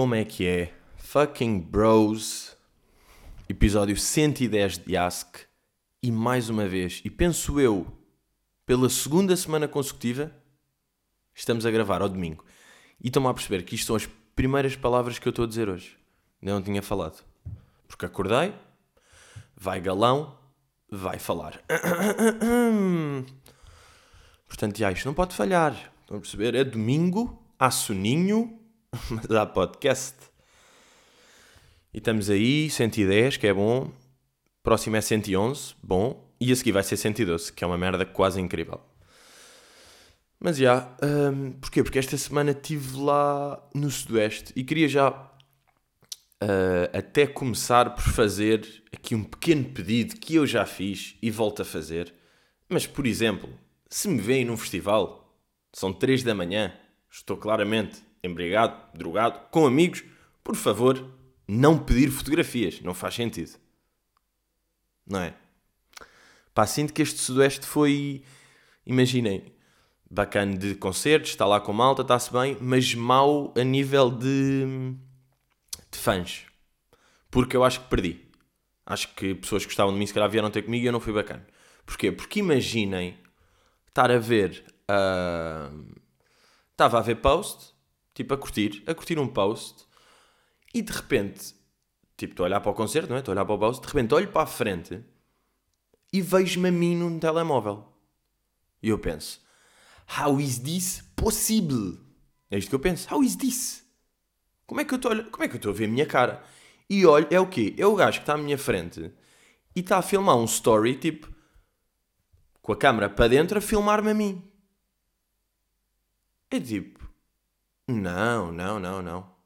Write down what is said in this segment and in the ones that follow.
como é que é? Fucking Bros, episódio 110 de Ask, e mais uma vez, e penso eu, pela segunda semana consecutiva, estamos a gravar ao domingo. E estão-me a perceber que isto são as primeiras palavras que eu estou a dizer hoje. Ainda não tinha falado. Porque acordei, vai galão, vai falar. Portanto, já, isto não pode falhar. Estão a perceber? É domingo, há soninho, mas há podcast. E estamos aí, 110, que é bom. Próximo é 111, bom. E a seguir vai ser 112, que é uma merda quase incrível. Mas já, um, porquê? Porque esta semana estive lá no Sudoeste e queria já uh, até começar por fazer aqui um pequeno pedido que eu já fiz e volto a fazer. Mas, por exemplo, se me veem num festival, são 3 da manhã, estou claramente embriagado, drogado, com amigos, por favor, não pedir fotografias. Não faz sentido. Não é? Pá, sinto que este Sudoeste foi, imaginem, bacana de concertos, está lá com malta, está-se bem, mas mau a nível de, de fãs. Porque eu acho que perdi. Acho que pessoas que gostavam de mim se calhar vieram ter comigo e eu não fui bacana. Porquê? Porque imaginem estar a ver. Uh... Estava a ver post, tipo a curtir, a curtir um post, e de repente, tipo, estou a olhar para o concerto, não é? Estou a olhar para o post, de repente olho para a frente e vejo-me a mim num telemóvel. E eu penso, how is this possible? É isto que eu penso, how is this? Como é que eu estou a, como é que eu estou a ver a minha cara? E olho, é o quê? É o gajo que está à minha frente e está a filmar um story, tipo, com a câmera para dentro a filmar-me a mim. É tipo, não, não, não, não.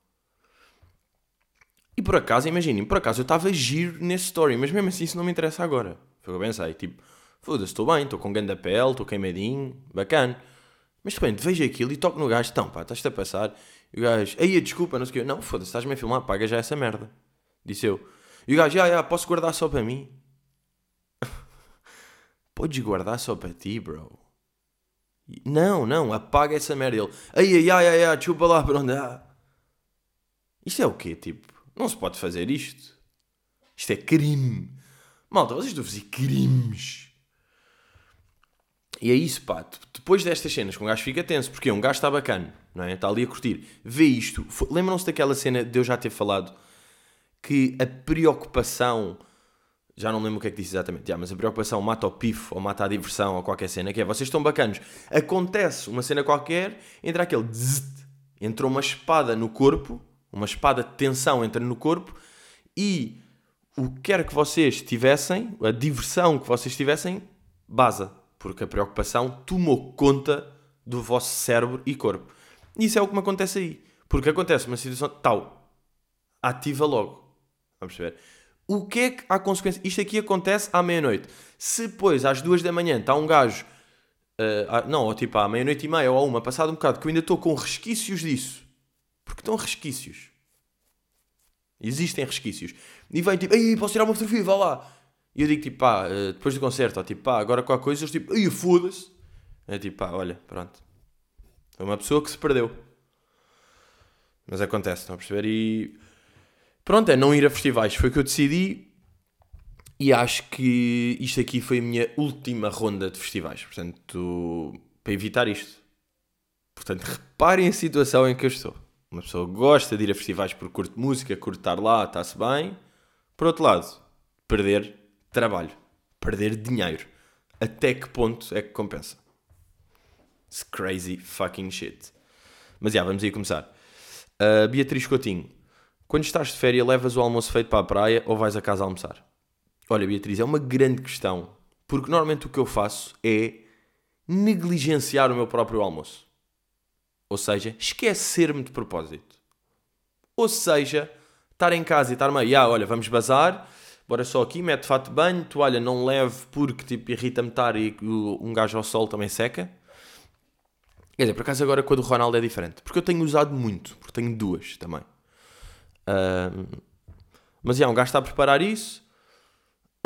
E por acaso, imaginem, por acaso eu estava giro nesse story, mas mesmo assim isso não me interessa agora. Foi o que eu pensei, tipo, foda-se, estou bem, estou com ganda pele, estou queimadinho, bacana. Mas de repente vejo aquilo e toco no gajo, então pá, estás-te a passar. E o gajo, aí desculpa, não sei o quê. Não, foda-se, estás-me a filmar, paga já essa merda. Disse eu. E o gajo, já, já, posso guardar só para mim? Podes guardar só para ti, bro. Não, não, apaga essa merda. Ele, ai, ai, ai, ai, desculpa lá para onde há. Isto é o quê, tipo? Não se pode fazer isto. Isto é crime. Malta, vocês estão a fazer crimes. E é isso, pá. Depois destas cenas, um gajo fica tenso, porque um gajo está bacana, não é? Está ali a curtir. Vê isto. Lembram-se daquela cena de eu já ter falado que a preocupação. Já não lembro o que é que disse exatamente, já, mas a preocupação mata o pifo ou mata a diversão ou qualquer cena, que é vocês estão bacanos. Acontece uma cena qualquer, entra aquele entrou uma espada no corpo, uma espada de tensão entra no corpo e o que quer que vocês tivessem, a diversão que vocês tivessem, baza. Porque a preocupação tomou conta do vosso cérebro e corpo. Isso é o que me acontece aí. Porque acontece uma situação tal, ativa logo. Vamos ver. O que é que há consequência? Isto aqui acontece à meia-noite. Se depois, às duas da manhã, está um gajo. Uh, não, ou tipo à meia-noite e meia ou à uma, passado um bocado, que eu ainda estou com resquícios disso. Porque estão resquícios. Existem resquícios. E vem tipo, ei, posso tirar uma fotografia, vá lá. E eu digo tipo, pá, uh, depois do concerto, ou tipo, pá, agora qualquer coisa, eles tipo, ei, foda-se. É tipo, pá, olha, pronto. É uma pessoa que se perdeu. Mas acontece, estão a perceber? E Pronto, é não ir a festivais. Foi o que eu decidi. E acho que isto aqui foi a minha última ronda de festivais. Portanto, para evitar isto. Portanto, reparem a situação em que eu estou. Uma pessoa gosta de ir a festivais porque curte música, curte estar lá, está-se bem. Por outro lado, perder trabalho, perder dinheiro. Até que ponto é que compensa? It's crazy fucking shit. Mas já, vamos aí começar. Uh, Beatriz Coutinho. Quando estás de férias, levas o almoço feito para a praia ou vais a casa almoçar? Olha, Beatriz, é uma grande questão. Porque normalmente o que eu faço é negligenciar o meu próprio almoço. Ou seja, esquecer-me de propósito. Ou seja, estar em casa e estar meio, ah, olha, vamos bazar, bora só aqui, mete fato de banho, toalha não leve porque tipo irrita-me estar e um gajo ao sol também seca. Quer dizer, por acaso agora com a do Ronaldo é diferente. Porque eu tenho usado muito, porque tenho duas também. Um, mas é, um gajo está a preparar isso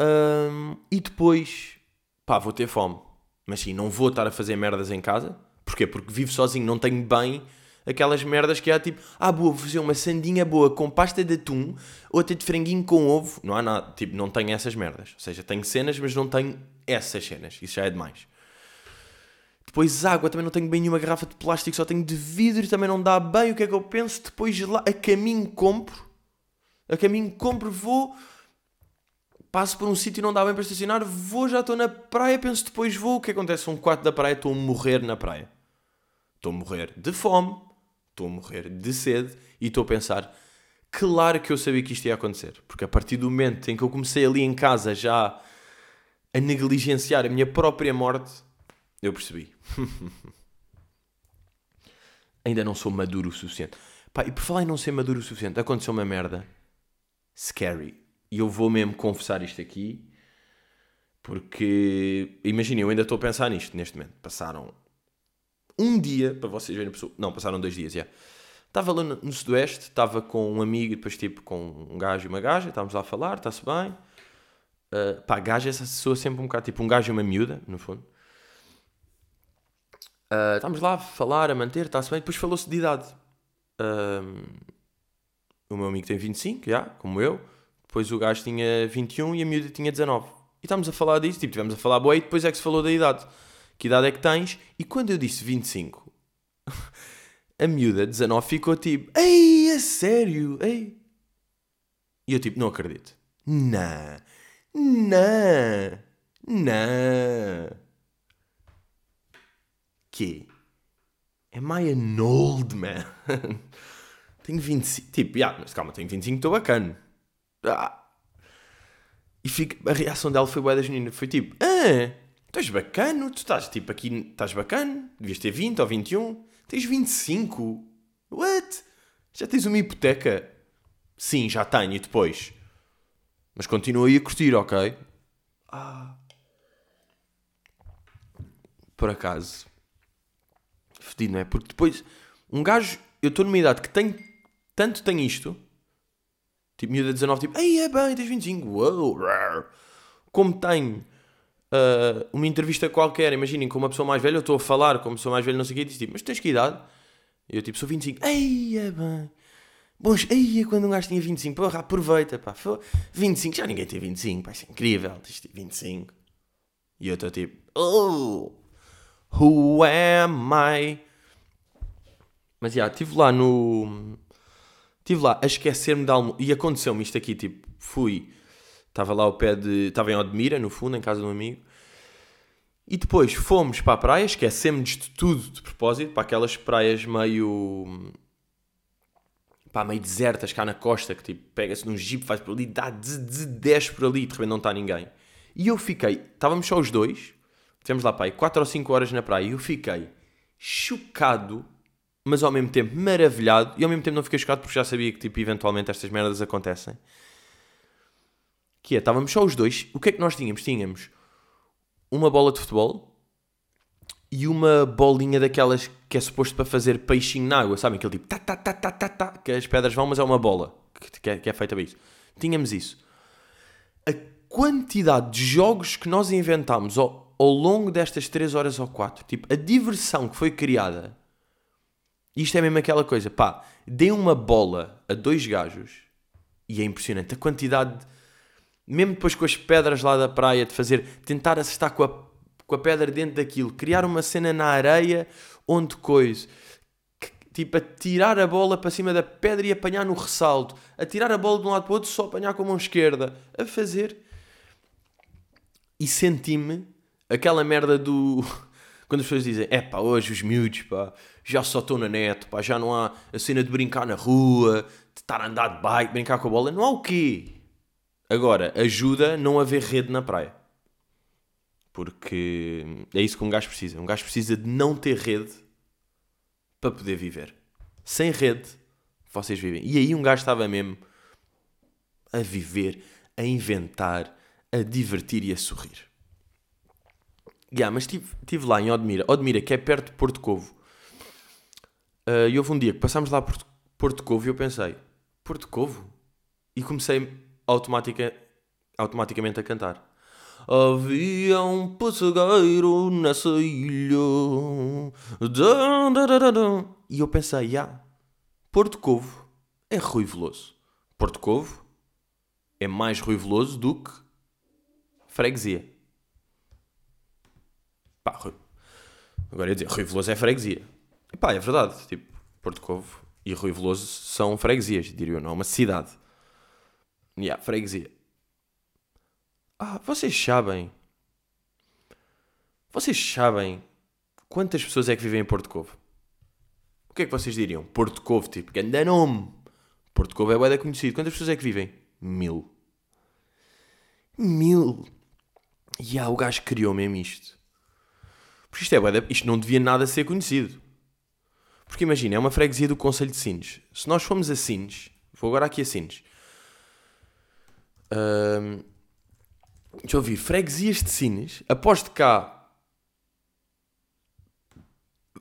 um, e depois, pá, vou ter fome. Mas sim, não vou estar a fazer merdas em casa. Porquê? Porque vivo sozinho, não tenho bem aquelas merdas que há tipo, ah, boa, vou fazer uma sandinha boa com pasta de atum, outra de franguinho com ovo. Não há nada, tipo, não tenho essas merdas. Ou seja, tenho cenas, mas não tenho essas cenas. Isso já é demais. Depois água, também não tenho bem nenhuma garrafa de plástico, só tenho de vidro, também não dá bem. O que é que eu penso? Depois lá, a caminho compro. A caminho compro, vou. Passo por um sítio e não dá bem para estacionar, vou, já estou na praia, penso depois vou. O que acontece? São quatro da praia, estou a morrer na praia. Estou a morrer de fome, estou a morrer de sede e estou a pensar, claro que eu sabia que isto ia acontecer. Porque a partir do momento em que eu comecei ali em casa já a negligenciar a minha própria morte, eu percebi. Ainda não sou maduro o suficiente. Pá, e por falar em não ser maduro o suficiente, aconteceu uma merda scary. E eu vou mesmo confessar isto aqui, porque imaginem, eu ainda estou a pensar nisto neste momento. Passaram um dia, para vocês verem, pessoa... não, passaram dois dias, já. Estava lá no, Sudoeste, estava com um amigo, depois tipo com um gajo e uma gaja, estávamos lá a falar, está-se bem. Uh, pá, gaja essa pessoa sempre um bocado, tipo um gajo e uma miúda, no fundo. Uh, estávamos lá a falar, a manter, está-se bem, depois falou-se de idade. Uh, o meu amigo tem 25, já, como eu. Depois o gajo tinha 21 e a miúda tinha 19. E estávamos a falar disso, tipo, estivemos a falar boa e depois é que se falou da idade. Que idade é que tens? E quando eu disse 25, a miúda 19 ficou tipo, ei, é sério, ei. E eu tipo, não acredito. Não, não, não. Que? Am I an old man? tenho 25, tipo, yeah, mas calma, tenho 25, estou bacana. Ah. E fico, a reação dela foi boa da menina, foi tipo, ah, tu és bacana, tu estás tipo aqui, estás bacana, devias ter 20 ou 21, tens 25, what? Já tens uma hipoteca? Sim, já tenho, e depois? Mas continua aí a curtir, ok? Ah. Por acaso. Fedido, não é? Porque depois, um gajo, eu estou numa idade que tem, tanto tem isto, Tipo, miúda 19, tipo, ei, é bem, tens 25, uou, como tenho uh, uma entrevista qualquer, imaginem, com uma pessoa mais velha, eu estou a falar com uma pessoa mais velha, não sei o quê, e tipo, mas tens que idade? Eu tipo, sou 25, ei, é bem. Bons, ei, é quando um gajo tinha 25, porra, aproveita, pá, 25, já ninguém tem 25, pá, isso é incrível, tens tipo 25. E eu estou tipo, oh, who am I? Mas já, yeah, estive lá no Estive lá a esquecer-me de almoço. E aconteceu-me isto aqui, tipo, fui. Estava lá ao pé de. Estava em Odmira, no fundo, em casa de um amigo. E depois fomos para a praia, esquecemos de tudo de propósito, para aquelas praias meio. pá, meio desertas cá na costa, que tipo, pega-se num jeep, faz por ali, dá de, de 10 por ali, de repente não está ninguém. E eu fiquei, estávamos só os dois, tivemos lá, pá, 4 ou 5 horas na praia, e eu fiquei chocado mas ao mesmo tempo maravilhado e ao mesmo tempo não fiquei chocado porque já sabia que tipo, eventualmente estas merdas acontecem. Que é, estávamos só os dois, o que é que nós tínhamos? Tínhamos uma bola de futebol e uma bolinha daquelas que é suposto para fazer peixinho na água, sabem? Aquele tipo tá, tá, tá, tá, tá, tá, que as pedras vão, mas é uma bola que é, que é feita para isso. Tínhamos isso. A quantidade de jogos que nós inventámos ao, ao longo destas 3 horas ou 4, tipo, a diversão que foi criada isto é mesmo aquela coisa, pá, dê uma bola a dois gajos e é impressionante a quantidade, mesmo depois com as pedras lá da praia, de fazer, tentar acertar com a, com a pedra dentro daquilo, criar uma cena na areia onde coisa, tipo a tirar a bola para cima da pedra e apanhar no ressalto, a tirar a bola de um lado para o outro só apanhar com a mão esquerda, a fazer. E senti-me aquela merda do. Quando as pessoas dizem, é pá, hoje os miúdos, pá, já só estou na net, pá, já não há a cena de brincar na rua, de estar a andar de bike, brincar com a bola, não há o quê? Agora, ajuda não haver rede na praia. Porque é isso que um gajo precisa. Um gajo precisa de não ter rede para poder viver. Sem rede, vocês vivem. E aí um gajo estava mesmo a viver, a inventar, a divertir e a sorrir. Yeah, mas estive, estive lá em Odmira. Odmira, que é perto de Porto Covo. Uh, e houve um dia que passámos lá por Porto Covo e eu pensei, Porto Covo? E comecei automatica, automaticamente a cantar. Havia um passageiro nessa ilha. E eu pensei, já, Porto Covo é Rui Veloso. Porto Covo é mais Rui Veloso do que freguesia. Pá. Agora ia dizer, Rui Veloso é freguesia. E pá, é verdade. Tipo, Porto Covo e Rui Veloso são freguesias, diria eu, não é uma cidade. Yeah, freguesia. Ah, vocês sabem. Vocês sabem quantas pessoas é que vivem em Porto Covo? O que é que vocês diriam? Porto Covo, tipo, grande nome. Porto Covo é bué conhecido. Quantas pessoas é que vivem? Mil. Mil. E ah, o gajo criou mesmo isto. Porque isto é isto não devia nada ser conhecido. Porque imagina, é uma freguesia do Conselho de Sines. Se nós formos a Sines, vou agora aqui a Sines. Deixa eu ouvir, freguesias de Sines, aposto que há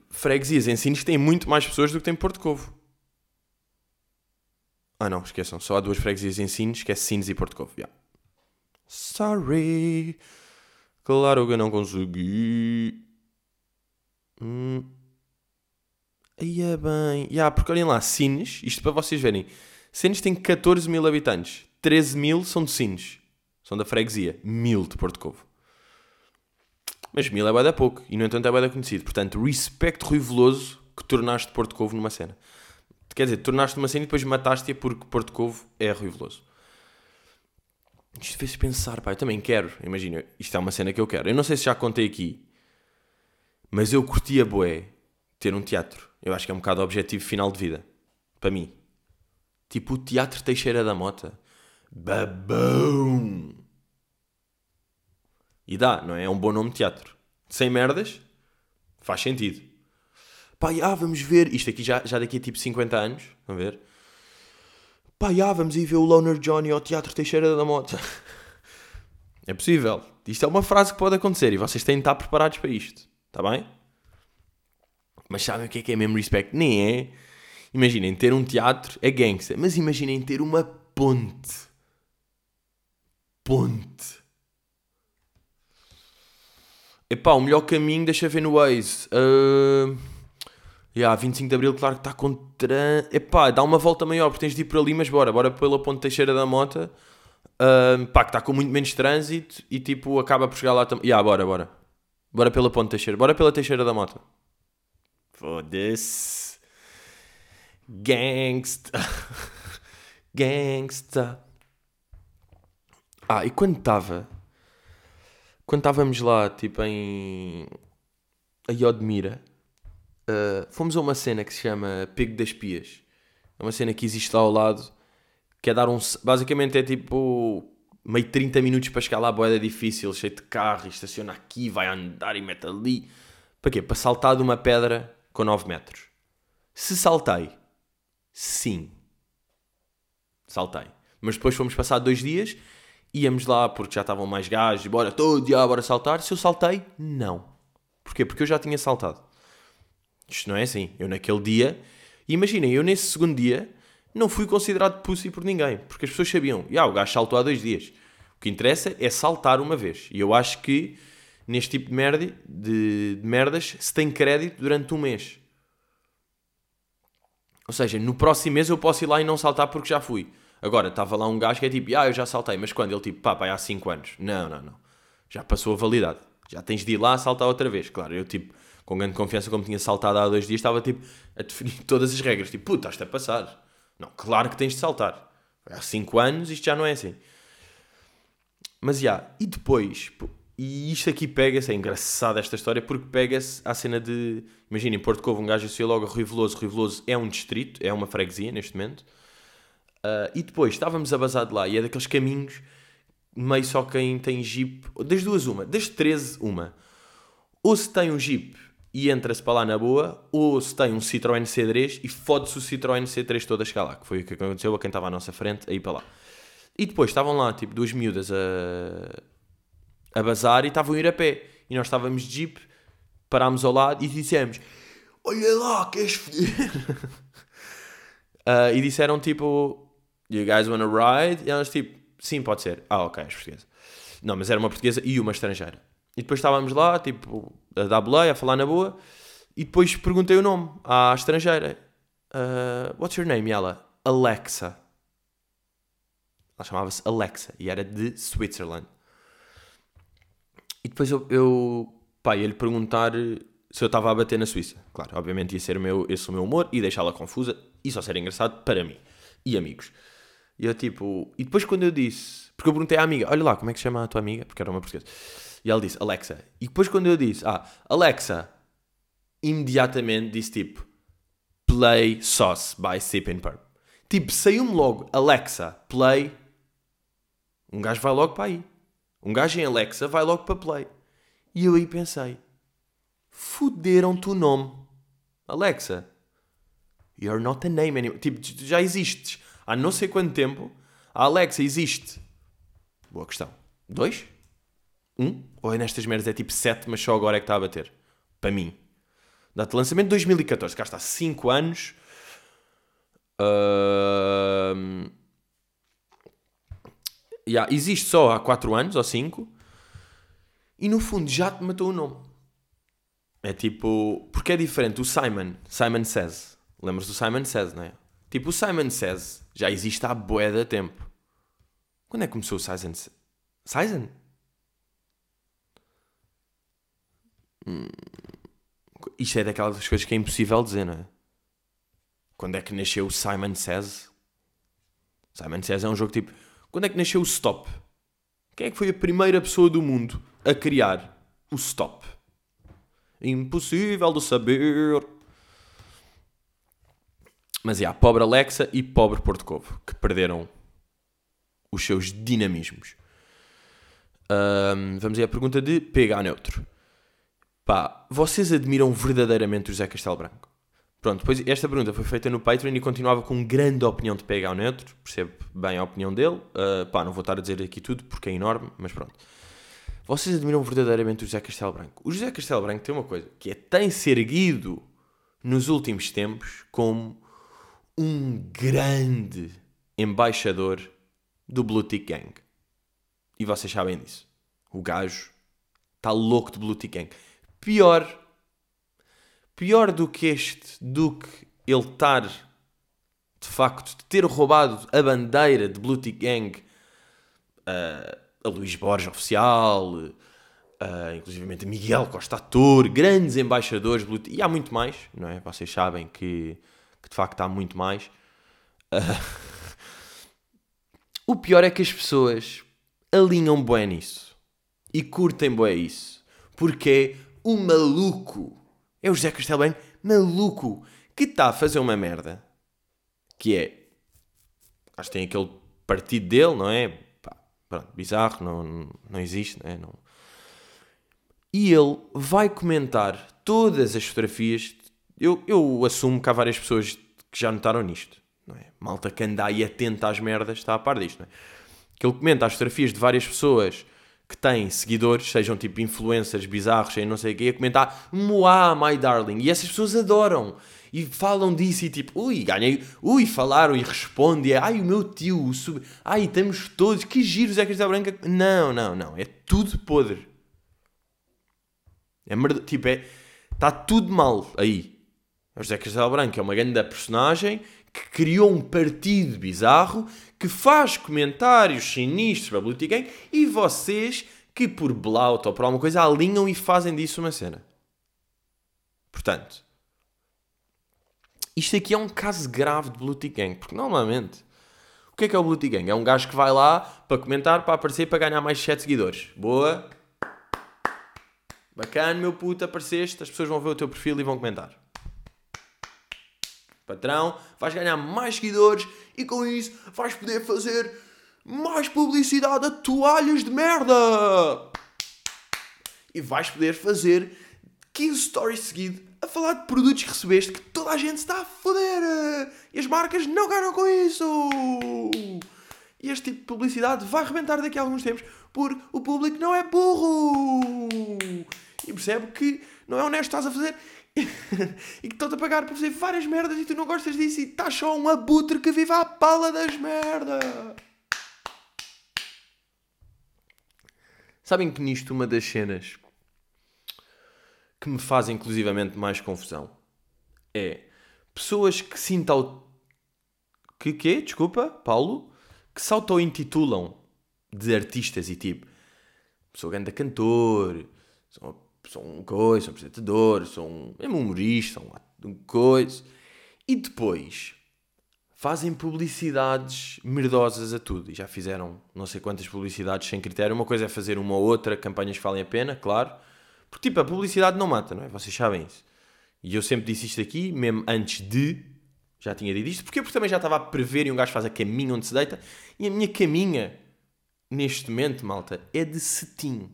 freguesias em Sines que têm muito mais pessoas do que tem Porto Covo. Ah não, esqueçam, só há duas freguesias em Sines, que é Sines e Porto Covo. Yeah. Sorry. Claro que eu não consegui. Hum. Aí é bem. Yeah, porque olhem lá, Sines, isto para vocês verem. Sines tem 14 mil habitantes. 13 mil são de Sines. São da freguesia. Mil de Porto Covo. Mas mil é bada pouco. E no entanto é bada conhecido. Portanto, respect Rui Veloso que tornaste Porto Covo numa cena. Quer dizer, tornaste uma cena e depois mataste-a porque Porto Covo é Rui Veloso. Isto fez pensar, pá, eu também quero. Imagina, isto é uma cena que eu quero. Eu não sei se já contei aqui, mas eu curtia boé ter um teatro. Eu acho que é um bocado o objetivo final de vida. Para mim. Tipo o Teatro Teixeira da Mota. Babão! E dá, não é? É um bom nome de teatro. Sem merdas, faz sentido. Pá, ah, vamos ver. Isto aqui já, já daqui a tipo 50 anos. Vamos ver. Pá, ah, vamos ir ver o Loner Johnny ao Teatro Teixeira da Mota. É possível. Isto é uma frase que pode acontecer e vocês têm de estar preparados para isto. Está bem? Mas sabem o que é que é mesmo respect? Nem é. Imaginem, ter um teatro é gangster. Mas imaginem ter uma ponte. Ponte. Epá, o melhor caminho, deixa ver no Waze. Uh... Yeah, 25 de Abril, claro que está contra. Epá, dá uma volta maior, porque tens de ir por ali, mas bora, bora pela Ponte Teixeira da Mota. Uh, pá, que está com muito menos trânsito e tipo, acaba por chegar lá também. Yeah, bora, bora. Bora pela Ponte Teixeira, bora pela Teixeira da Mota. Foda-se. Gangsta. Gangsta. Ah, e quando estava. Quando estávamos lá, tipo em. A Iodmira, uh, fomos a uma cena que se chama Pego das Pias. É uma cena que existe lá ao lado, que é dar um. Basicamente é tipo. Meio 30 minutos para chegar lá, boeda difícil, cheio de carro, estaciona aqui, vai andar e mete ali. Para quê? Para saltar de uma pedra com 9 metros. Se saltei, sim. Saltei. Mas depois fomos passar dois dias, íamos lá porque já estavam mais gajos, bora todo dia, bora saltar. Se eu saltei, não. Porquê? Porque eu já tinha saltado. Isto não é assim. Eu naquele dia, imaginem, eu nesse segundo dia não fui considerado pussy por ninguém, porque as pessoas sabiam, ah, o gajo saltou há dois dias. O que interessa é saltar uma vez. E eu acho que neste tipo de, merda, de, de merdas se tem crédito durante um mês. Ou seja, no próximo mês eu posso ir lá e não saltar porque já fui. Agora, estava lá um gajo que é tipo, ah, eu já saltei, mas quando? Ele tipo, pá, pá, há 5 anos. Não, não, não. Já passou a validade. Já tens de ir lá saltar outra vez. Claro, eu tipo, com grande confiança, como tinha saltado há dois dias, estava tipo a definir todas as regras. Tipo, puta, estás a passar. Não, claro que tens de saltar. Há 5 anos isto já não é assim. Mas já, e depois, e isto aqui pega-se, é engraçado esta história, porque pega-se à cena de. Imaginem, Porto Covo, um gajo associou logo a Rui Veloso. Rui Veloso é um distrito, é uma freguesia neste momento. Uh, e depois estávamos a bazar de lá e é daqueles caminhos meio só quem tem jeep. Das duas, uma. Das 13, uma. Ou se tem um jeep e entra-se para lá na boa, ou se tem um Citroën C3 e fode-se o Citroën C3 todo a lá, que foi o que aconteceu a quem estava à nossa frente, aí para lá. E depois estavam lá, tipo, duas miúdas a a bazar e estavam a ir a pé. E nós estávamos de jeep, parámos ao lado e dissemos: Olha lá, queres foder? uh, e disseram tipo: You guys wanna ride? E elas tipo: Sim, pode ser. Ah, ok, és portuguesa. Não, mas era uma portuguesa e uma estrangeira. E depois estávamos lá, tipo, a dar boleia, a falar na boa. E depois perguntei o nome à estrangeira. Uh, what's your name? E ela, Alexa. Ela chamava-se Alexa e era de Switzerland. E depois eu, eu pá, ia-lhe perguntar se eu estava a bater na Suíça. Claro, obviamente ia ser meu, esse o meu humor e deixá-la confusa e só ser engraçado para mim e amigos. E eu tipo, e depois quando eu disse, porque eu perguntei à amiga, olha lá, como é que se chama a tua amiga? Porque era uma portuguesa. E ela disse, Alexa. E depois quando eu disse, ah, Alexa, imediatamente disse tipo, play Sauce by Sipping Purp. Tipo, saiu-me logo, Alexa, play. Um gajo vai logo para aí. Um gajo em Alexa vai logo para play. E eu aí pensei, fuderam-te o nome. Alexa, you're not a name anymore. Tipo, já existes. Há não sei quanto tempo, a Alexa existe. Boa questão. Dois? Um? Ou é nestas merdas é tipo sete, mas só agora é que está a bater? Para mim. Data de lançamento 2014. Cá está, 5 anos. Uh... Yeah, existe só há 4 anos ou 5. E no fundo já te matou o nome. É tipo. Porque é diferente. O Simon. Simon Says. Lembras do Simon Says, não é? Tipo, o Simon Says já existe há bué tempo. Quando é que começou o Simon Simon? Hum, isto é daquelas coisas que é impossível dizer, não é? Quando é que nasceu o Simon Says? Simon Says é um jogo tipo. Quando é que nasceu o Stop? Quem é que foi a primeira pessoa do mundo a criar o Stop? Impossível de saber. Mas é, yeah, pobre Alexa e pobre Porto Covo, que perderam os seus dinamismos. Um, vamos aí à pergunta de PH neutro. Pá, vocês admiram verdadeiramente o José Castelo Branco? Pronto, depois esta pergunta foi feita no Patreon e continuava com grande opinião de PH neutro, percebo bem a opinião dele. Uh, pá, não vou estar a dizer aqui tudo porque é enorme, mas pronto. Vocês admiram verdadeiramente o José Castelo Branco? O José Castelo Branco tem uma coisa, que é tem-se erguido nos últimos tempos como um grande embaixador do Blue Tick Gang. E vocês sabem disso. O gajo está louco de Blue Tick Gang. Pior, pior do que este, do que ele estar, de facto, de ter roubado a bandeira de Blue Tick Gang uh, a Luís Borges oficial, uh, inclusive a Miguel Costa Ator, grandes embaixadores, Blue Tick, e há muito mais, não é? Vocês sabem que que de facto há muito mais. Uh, o pior é que as pessoas alinham bem nisso e curtem bem isso, porque o maluco, é o José Castelo bem maluco, que está a fazer uma merda que é acho que tem aquele partido dele, não é? Pá, pronto, bizarro, não, não existe, não é? Não... E ele vai comentar todas as fotografias eu, eu assumo que há várias pessoas que já notaram nisto. Não é? Malta que anda aí atenta às merdas está a par disto. Não é? Que ele comenta as fotografias de várias pessoas que têm seguidores, sejam tipo influencers bizarros, sem não sei o quê, a comentar Moá, my darling. E essas pessoas adoram. E falam disso e tipo, ui, ganhei, ui, falaram e respondem, ai, o meu tio, o sub... ai, estamos todos, que giros é que está branca. Não, não, não, é tudo podre. É merda, tipo, é, está tudo mal aí. O José Castelo Branco é uma grande personagem que criou um partido bizarro que faz comentários sinistros para a política e vocês que por blaut ou por alguma coisa alinham e fazem disso uma cena. Portanto, isto aqui é um caso grave de Blue Gang, porque normalmente o que é que é o Blue Gang? É um gajo que vai lá para comentar, para aparecer, para ganhar mais 7 seguidores. Boa! Bacana, meu puto, apareceste, as pessoas vão ver o teu perfil e vão comentar patrão, vais ganhar mais seguidores e com isso vais poder fazer mais publicidade a toalhas de merda. E vais poder fazer 15 stories seguidos a falar de produtos que recebeste que toda a gente está a foder. E as marcas não ganham com isso. E este tipo de publicidade vai arrebentar daqui a alguns tempos porque o público não é burro. E percebe que não é honesto estás a fazer e que estão-te a pagar por fazer várias merdas e tu não gostas disso e estás só um abutre que vive à pala das merdas. Sabem que nisto uma das cenas que que me faz inclusivamente mais confusão é pessoas que se auto... que quê? Desculpa, Paulo? Que se auto-intitulam de artistas e tipo sou grande cantor, sou, sou um coisa, sou um apresentador, sou um, mesmo humorista, um, um coisa. E depois fazem publicidades merdosas a tudo. E já fizeram não sei quantas publicidades sem critério. Uma coisa é fazer uma ou outra, campanhas que valem a pena, claro. Porque, tipo, a publicidade não mata, não é? Vocês sabem isso. E eu sempre disse isto aqui, mesmo antes de. Já tinha dito isto. Porquê? Porque também já estava a prever e um gajo faz a caminha onde se deita. E a minha caminha, neste momento, malta, é de cetim.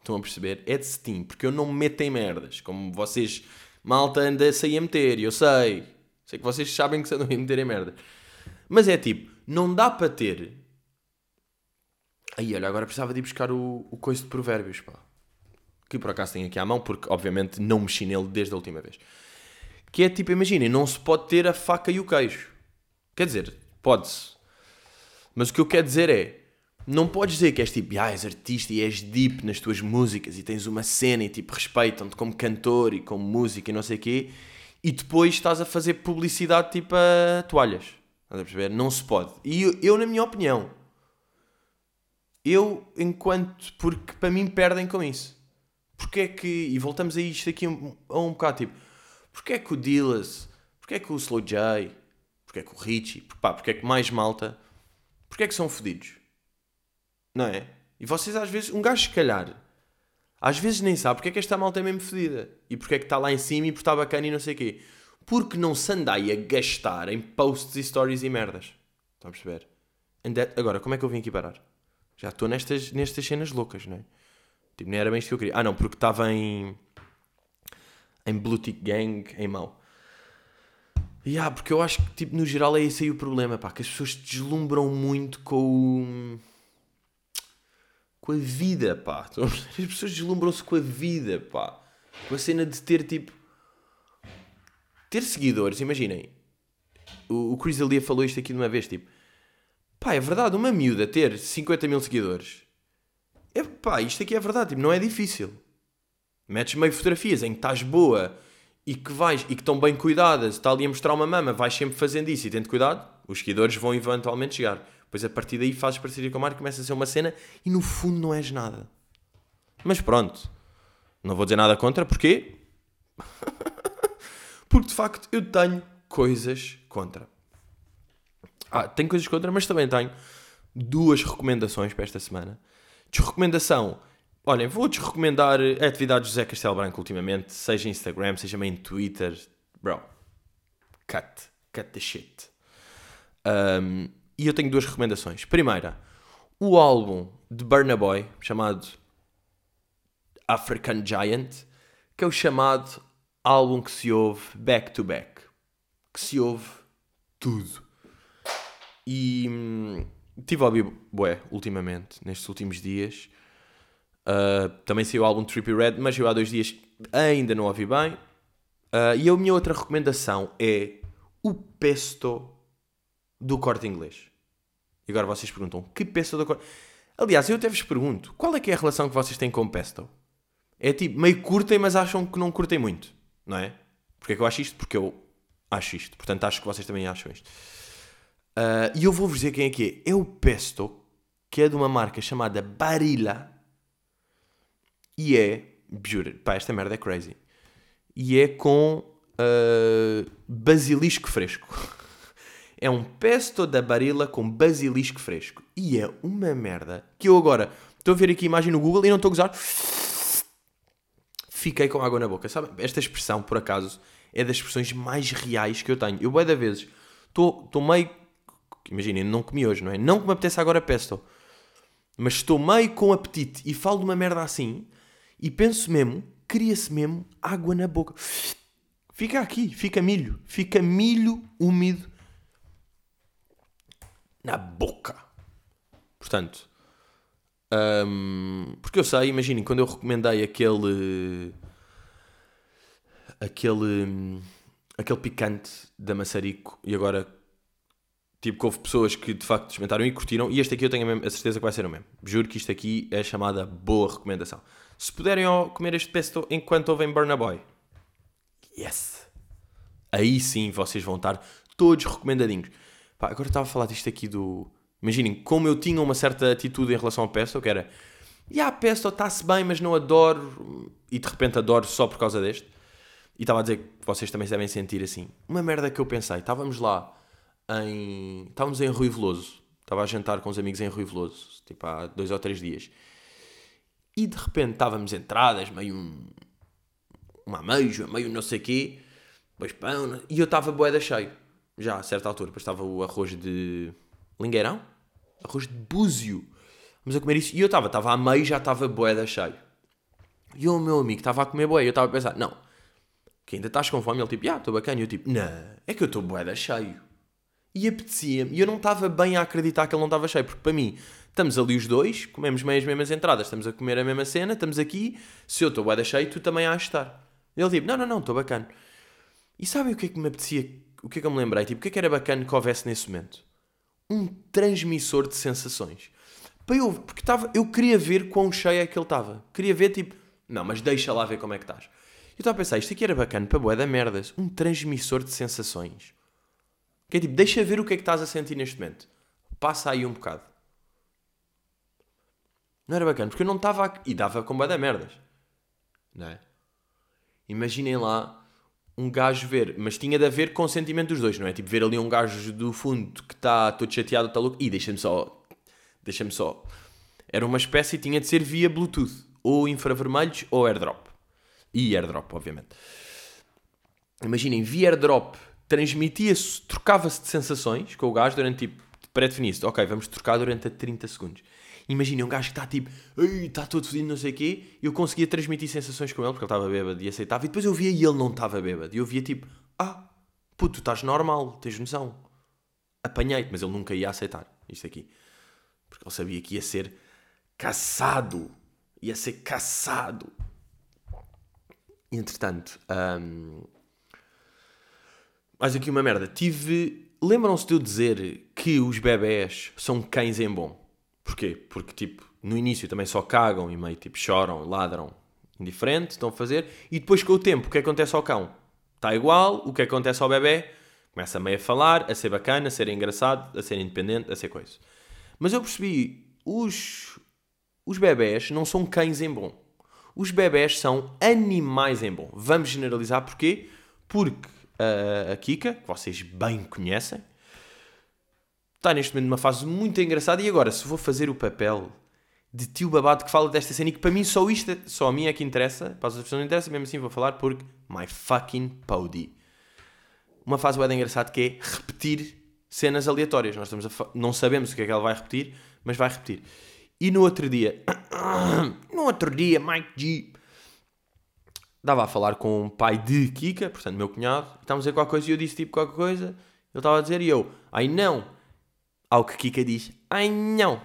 Estão a perceber? É de cetim. Porque eu não me meto em merdas. Como vocês, malta, anda-se a meter. Eu sei. Sei que vocês sabem que se andam a meter em merda. Mas é tipo, não dá para ter. Aí, olha, agora precisava de ir buscar o, o coice de provérbios, pá. Que por acaso tenho aqui à mão, porque obviamente não mexi nele desde a última vez. Que é tipo, imaginem, não se pode ter a faca e o queijo. Quer dizer, pode-se. Mas o que eu quero dizer é, não podes dizer que és tipo, ah, és artista e és deep nas tuas músicas e tens uma cena e tipo respeitam-te como cantor e como música e não sei o quê e depois estás a fazer publicidade tipo a toalhas. Estás a perceber? Não se pode. E eu, eu, na minha opinião, eu, enquanto. Porque para mim perdem com isso. Porque é que. E voltamos a isto aqui a um, um bocado tipo. Porque é que o Dillas. Porque é que o Slow J. Porque é que o Richie. Pá, porque é que mais malta. Porque é que são fodidos? Não é? E vocês às vezes. Um gajo se calhar às vezes nem sabe porque é que esta malta é mesmo fedida. E porque é que está lá em cima e porque está bacana e não sei o quê. Porque não se andai a gastar em posts e stories e merdas. Estão a perceber? That... Agora, como é que eu vim aqui parar? Já estou nestas, nestas cenas loucas, não é? Tipo, nem era bem isto que eu queria. Ah, não, porque estava em. em Blue Tick Gang, em mau. E ah, porque eu acho que, tipo, no geral é esse aí o problema, pá. Que as pessoas deslumbram muito com o com a vida, pá. As pessoas deslumbram-se com a vida, pá. Com a cena de ter tipo. Ter seguidores, imaginem. O, Chris Alia falou isto aqui de uma vez, tipo. Pá, é verdade, uma miúda ter 50 mil seguidores. É, pá, isto aqui é verdade, tipo, não é difícil. Metes meio fotografias em que estás boa e que vais e que estão bem cuidadas, está ali a mostrar uma mama, vais sempre fazendo isso e tendo cuidado, os seguidores vão eventualmente chegar. Depois a partir daí fazes parceria com a marca, começa a ser uma cena e no fundo não és nada. Mas pronto, não vou dizer nada contra, porquê? Porque de facto eu tenho coisas contra. Ah, tenho coisas contra, mas também tenho duas recomendações para esta semana. Desrecomendação. Olhem, vou-te recomendar a atividade de José Castelo Branco ultimamente, seja em Instagram, seja em Twitter. Bro, cut. Cut the shit. Um, e eu tenho duas recomendações. Primeira, o álbum de Burna Boy, chamado African Giant, que é o chamado álbum que se ouve back to back. Que se ouve tudo. E hum, tive a ouvir bué, ultimamente, nestes últimos dias. Uh, também saiu o álbum Trippy Red, mas eu há dois dias ainda não ouvi bem. Uh, e a minha outra recomendação é o Pesto do Corte Inglês. Agora vocês perguntam, que pesto da. Aliás, eu até vos pergunto, qual é que é a relação que vocês têm com pesto? É tipo, meio curtem, mas acham que não curtem muito, não é? Porque é que eu acho isto? Porque eu acho isto. Portanto, acho que vocês também acham isto. Uh, e eu vou-vos dizer quem é que é. É o pesto, que é de uma marca chamada Barilla. E é, juro, pá, esta merda é crazy. E é com uh, basilisco fresco. É um pesto da barila com basilisco fresco. E é uma merda que eu agora estou a ver aqui a imagem no Google e não estou a gozar. Fiquei com água na boca. Sabe? Esta expressão, por acaso, é das expressões mais reais que eu tenho. Eu, bem da vezes, estou, meio. Imaginem, não comi hoje, não é? Não que me apetece agora pesto. Mas estou meio com apetite e falo de uma merda assim e penso mesmo, cria-se mesmo água na boca. Fica aqui, fica milho. Fica milho úmido na boca. Portanto, um, porque eu sei, imaginem, quando eu recomendei aquele. aquele. aquele picante da maçarico e agora. Tipo, que houve pessoas que de facto experimentaram e curtiram, e este aqui eu tenho a, certeza que vai ser o mesmo. Juro que isto aqui é chamada boa recomendação. Se puderem comer este pesto enquanto ouvem Burna Boy. Yes! Aí sim vocês vão estar todos recomendadinhos. Pá, agora estava a falar disto aqui do... Imaginem, como eu tinha uma certa atitude em relação ao pesto, que era... E yeah, pesto está-se bem, mas não adoro. E de repente adoro só por causa deste. E estava a dizer que vocês também devem sentir assim. Uma merda que eu pensei. Estávamos lá em... Estávamos em Rui Veloso. Estava a jantar com os amigos em Rui Veloso. Tipo há dois ou três dias. E de repente estávamos entradas, meio um, uma ameijoa, meio não sei quê, depois pão, e eu estava boeda cheio, já a certa altura, depois estava o arroz de lingueirão, arroz de búzio, vamos a comer isso, e eu estava, estava a meio, já estava boeda cheio. E o meu amigo estava a comer e eu estava a pensar, não, que ainda estás com fome? Ele tipo, ah, estou bacana, e eu tipo, não, é que eu estou boeda cheio. E apetecia-me, e eu não estava bem a acreditar que ele não estava cheio, porque para mim, estamos ali os dois, comemos meio as mesmas entradas, estamos a comer a mesma cena, estamos aqui, se eu estou boeda cheio, tu também has de estar. Ele tipo, não, não, não, estou bacana. E sabem o que é que me apetecia, o que é que eu me lembrei? Tipo, o que é que era bacana que houvesse nesse momento? Um transmissor de sensações. Para eu, porque estava, eu queria ver quão cheio é que ele estava. Queria ver, tipo, não, mas deixa lá ver como é que estás. Eu estava a pensar, isto aqui era bacana para boé da merdas. Um transmissor de sensações. Que é tipo, deixa ver o que é que estás a sentir neste momento. Passa aí um bocado. Não era bacana, porque eu não estava. E dava com boé da merdas. Não é? Imaginem lá um gajo ver, mas tinha de haver consentimento dos dois, não é? Tipo, ver ali um gajo do fundo que está todo chateado, está louco. E deixa-me só. Deixa-me só. Era uma espécie, tinha de ser via Bluetooth. Ou infravermelhos ou airdrop. E airdrop, obviamente. Imaginem, via airdrop transmitia-se, trocava-se de sensações com o gajo durante tipo, pré-definido. Ok, vamos trocar durante 30 segundos. Imaginem um gajo que está tipo, está todo fodido, não sei o quê, eu conseguia transmitir sensações com ele, porque ele estava bêbado e aceitava, e depois eu via e ele não estava bêbado, e eu via tipo, ah, puto, tu estás normal, tens noção. Apanhei-te, mas ele nunca ia aceitar isto aqui. Porque ele sabia que ia ser caçado. Ia ser caçado. Entretanto, hum, mais aqui uma merda. Tive. Lembram-se de eu dizer que os bebés são cães em bom? Porquê? Porque, tipo, no início também só cagam e meio tipo choram, ladram, indiferente, estão a fazer. E depois, com o tempo, o que acontece ao cão? Está igual, o que acontece ao bebê? Começa meio a falar, a ser bacana, a ser engraçado, a ser independente, a ser coisa. Mas eu percebi, os, os bebés não são cães em bom. Os bebés são animais em bom. Vamos generalizar porquê? Porque a Kika, que vocês bem conhecem, está neste momento numa fase muito engraçada. E agora, se vou fazer o papel de tio babado que fala desta cena e que para mim só isto, só a mim é que interessa, para as outras pessoas não interessa, mesmo assim vou falar porque my fucking pody. Uma fase bem engraçada que é repetir cenas aleatórias. Nós estamos não sabemos o que é que ela vai repetir, mas vai repetir. E no outro dia, no outro dia, Mike G Dava a falar com o pai de Kika, portanto, meu cunhado, estávamos a dizer qualquer coisa e eu disse tipo qualquer coisa, ele estava a dizer e eu, ai não. Ao que Kika diz, ai não.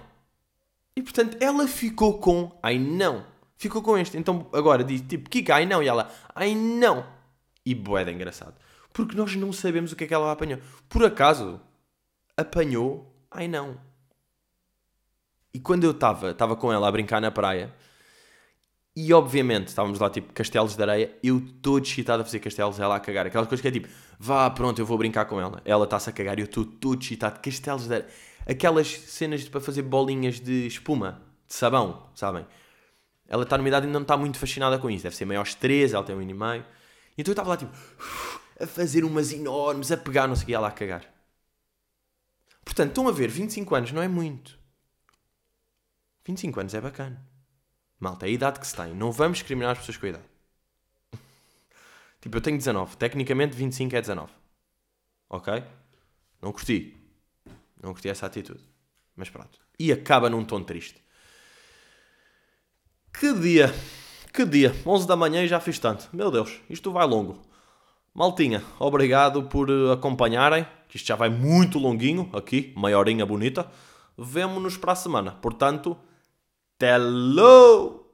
E portanto, ela ficou com, ai não. Ficou com este. Então agora diz tipo, Kika, ai não. E ela, ai não. E boeda engraçado. Porque nós não sabemos o que é que ela apanhou. Por acaso, apanhou, ai não. E quando eu estava, estava com ela a brincar na praia, e obviamente, estávamos lá tipo castelos de areia, eu todo excitado a fazer castelos, ela a cagar. Aquelas coisas que é tipo, vá, pronto, eu vou brincar com ela. Ela está-se a cagar e eu estou todo excitado. Castelos de. Aquelas cenas para fazer bolinhas de espuma, de sabão, sabem? Ela está numa idade e ainda não está muito fascinada com isso. Deve ser meio aos 13, ela tem um ano e meio. Então eu estava lá tipo, a fazer umas enormes, a pegar, não sei o que, ela a cagar. Portanto, estão a ver, 25 anos não é muito. 25 anos é bacana. Malta, é a idade que se tem. Não vamos discriminar as pessoas com a idade. Tipo, eu tenho 19. Tecnicamente, 25 é 19. Ok? Não curti. Não curti essa atitude. Mas pronto. E acaba num tom triste. Que dia. Que dia. 11 da manhã e já fiz tanto. Meu Deus, isto vai longo. Maltinha, obrigado por eh, acompanharem. Que isto já vai muito longuinho aqui. Meia horinha bonita. Vemo-nos para a semana. Portanto... Hello!